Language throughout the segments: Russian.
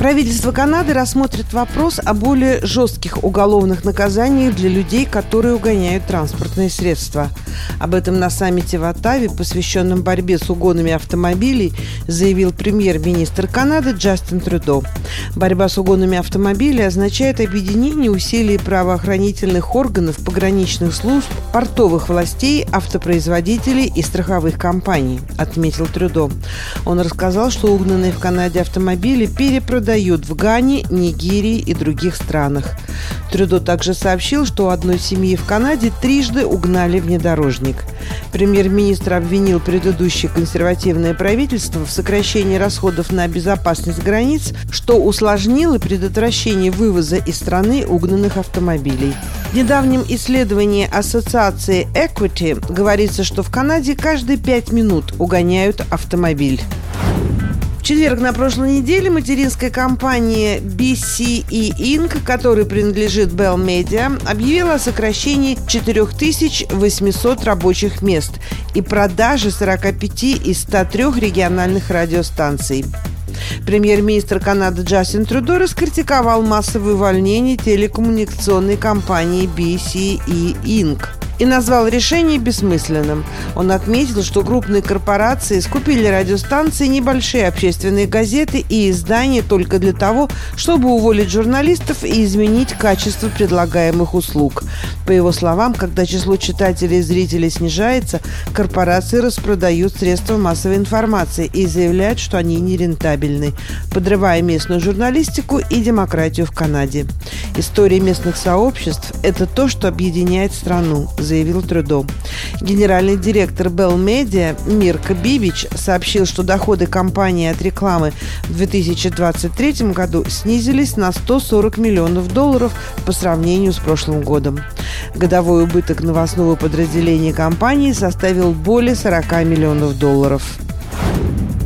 Правительство Канады рассмотрит вопрос о более жестких уголовных наказаниях для людей, которые угоняют транспортные средства. Об этом на саммите в Оттаве, посвященном борьбе с угонами автомобилей, заявил премьер-министр Канады Джастин Трюдо. Борьба с угонами автомобилей означает объединение усилий правоохранительных органов, пограничных служб, портовых властей, автопроизводителей и страховых компаний, отметил Трюдо. Он рассказал, что угнанные в Канаде автомобили перепродают продают в Гане, Нигерии и других странах. Трюдо также сообщил, что у одной семьи в Канаде трижды угнали внедорожник. Премьер-министр обвинил предыдущее консервативное правительство в сокращении расходов на безопасность границ, что усложнило предотвращение вывоза из страны угнанных автомобилей. В недавнем исследовании ассоциации Equity говорится, что в Канаде каждые пять минут угоняют автомобиль. Четверг на прошлой неделе материнская компания BCE Inc., которой принадлежит Bell Media, объявила о сокращении 4800 рабочих мест и продаже 45 из 103 региональных радиостанций. Премьер-министр Канады Джастин Трюдо раскритиковал массовое увольнение телекоммуникационной компании BCE Inc и назвал решение бессмысленным. Он отметил, что крупные корпорации скупили радиостанции, небольшие общественные газеты и издания только для того, чтобы уволить журналистов и изменить качество предлагаемых услуг. По его словам, когда число читателей и зрителей снижается, корпорации распродают средства массовой информации и заявляют, что они нерентабельны, подрывая местную журналистику и демократию в Канаде. История местных сообществ – это то, что объединяет страну, заявил Трюдо. Генеральный директор Bell Media Мирка Бибич сообщил, что доходы компании от рекламы в 2023 году снизились на 140 миллионов долларов по сравнению с прошлым годом. Годовой убыток новостного подразделения компании составил более 40 миллионов долларов.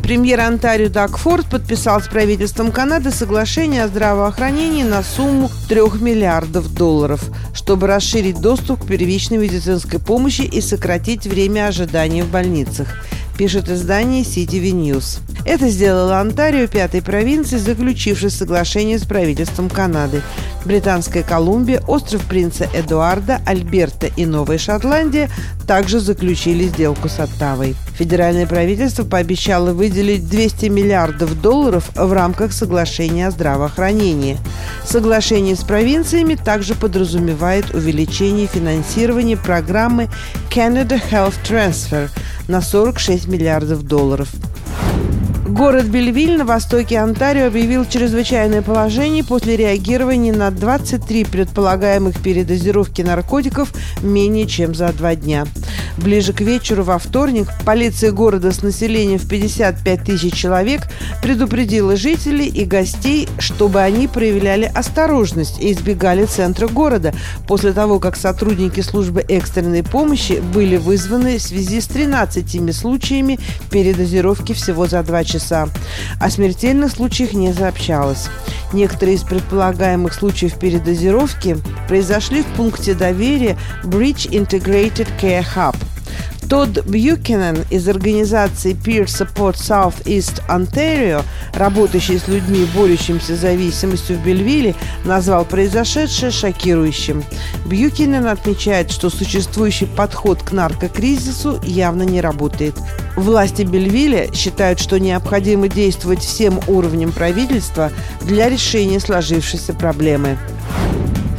Премьер Онтарио Даг Форд подписал с правительством Канады соглашение о здравоохранении на сумму 3 миллиардов долларов, чтобы расширить доступ к первичной медицинской помощи и сократить время ожидания в больницах пишет издание CTV News. Это сделала Онтарио, пятой провинции, заключившей соглашение с правительством Канады. Британская Колумбия, остров принца Эдуарда, Альберта и Новая Шотландия также заключили сделку с Оттавой. Федеральное правительство пообещало выделить 200 миллиардов долларов в рамках соглашения о здравоохранении. Соглашение с провинциями также подразумевает увеличение финансирования программы Canada Health Transfer на 46 миллиардов долларов. Город Бельвиль на востоке Онтарио объявил чрезвычайное положение после реагирования на 23 предполагаемых передозировки наркотиков менее чем за два дня. Ближе к вечеру во вторник полиция города с населением в 55 тысяч человек предупредила жителей и гостей, чтобы они проявляли осторожность и избегали центра города после того, как сотрудники службы экстренной помощи были вызваны в связи с 13 случаями передозировки всего за два часа. О смертельных случаях не сообщалось. Некоторые из предполагаемых случаев передозировки произошли в пункте доверия Bridge Integrated Care Hub – Тодд Бьюкинен из организации Peer Support South East Ontario, работающий с людьми, борющимся с зависимостью в Бельвилле, назвал произошедшее шокирующим. Бьюкинен отмечает, что существующий подход к наркокризису явно не работает. Власти Бельвилля считают, что необходимо действовать всем уровням правительства для решения сложившейся проблемы.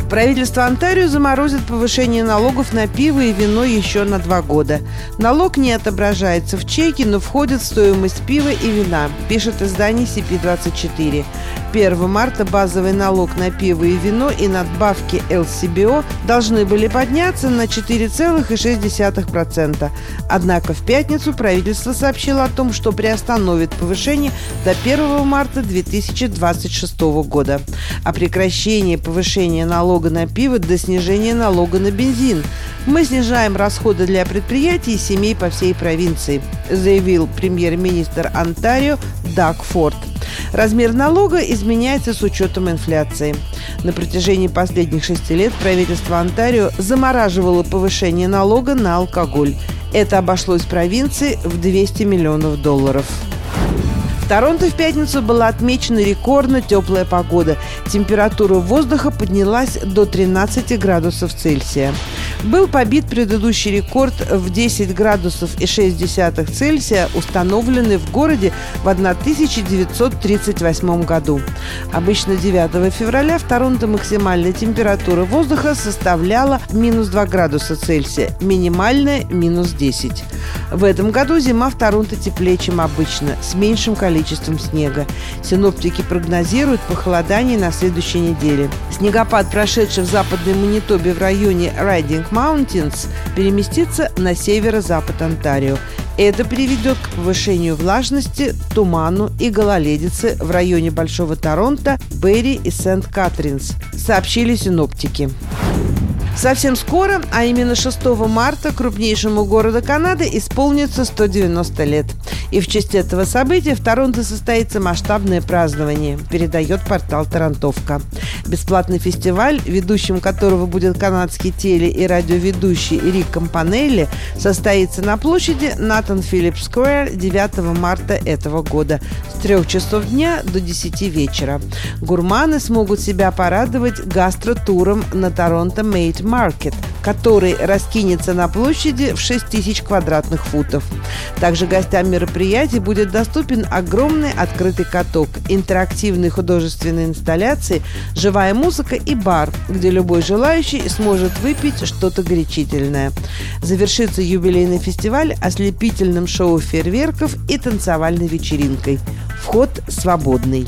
Правительство Онтарио заморозит повышение налогов на пиво и вино еще на два года. Налог не отображается в чеке, но входит в стоимость пива и вина, пишет издание CP24. 1 марта базовый налог на пиво и вино и надбавки LCBO должны были подняться на 4,6%. Однако в пятницу правительство сообщило о том, что приостановит повышение до 1 марта 2026 года. О прекращении повышения налога налога на пиво до снижения налога на бензин. Мы снижаем расходы для предприятий и семей по всей провинции, заявил премьер-министр Онтарио Даг Форд. Размер налога изменяется с учетом инфляции. На протяжении последних шести лет правительство Онтарио замораживало повышение налога на алкоголь. Это обошлось провинции в 200 миллионов долларов. В Торонто в пятницу была отмечена рекордно теплая погода. Температура воздуха поднялась до 13 градусов Цельсия. Был побит предыдущий рекорд в 10 градусов и 6 десятых Цельсия, установленный в городе в 1938 году. Обычно 9 февраля в Торонто максимальная температура воздуха составляла минус 2 градуса Цельсия, минимальная – минус 10. В этом году зима в Торонто теплее, чем обычно, с меньшим количеством снега. Синоптики прогнозируют похолодание на следующей неделе. Снегопад, прошедший в западной Манитобе в районе Райдинг Mountains, переместится на северо-запад Онтарио. Это приведет к повышению влажности, туману и гололедице в районе Большого Торонто, Берри и Сент-Катринс, сообщили синоптики. Совсем скоро, а именно 6 марта, крупнейшему городу Канады исполнится 190 лет. И в честь этого события в Торонто состоится масштабное празднование, передает портал «Тарантовка». Бесплатный фестиваль, ведущим которого будет канадский теле- и радиоведущий Рик Кампанелли, состоится на площади Натан Филлип Сквер 9 марта этого года с 3 часов дня до 10 вечера. Гурманы смогут себя порадовать гастротуром на Торонто Мейт Market, который раскинется на площади в 6 тысяч квадратных футов. Также гостям мероприятий будет доступен огромный открытый каток, интерактивные художественные инсталляции, живая музыка и бар, где любой желающий сможет выпить что-то горячительное. Завершится юбилейный фестиваль ослепительным шоу фейерверков и танцевальной вечеринкой. Вход свободный.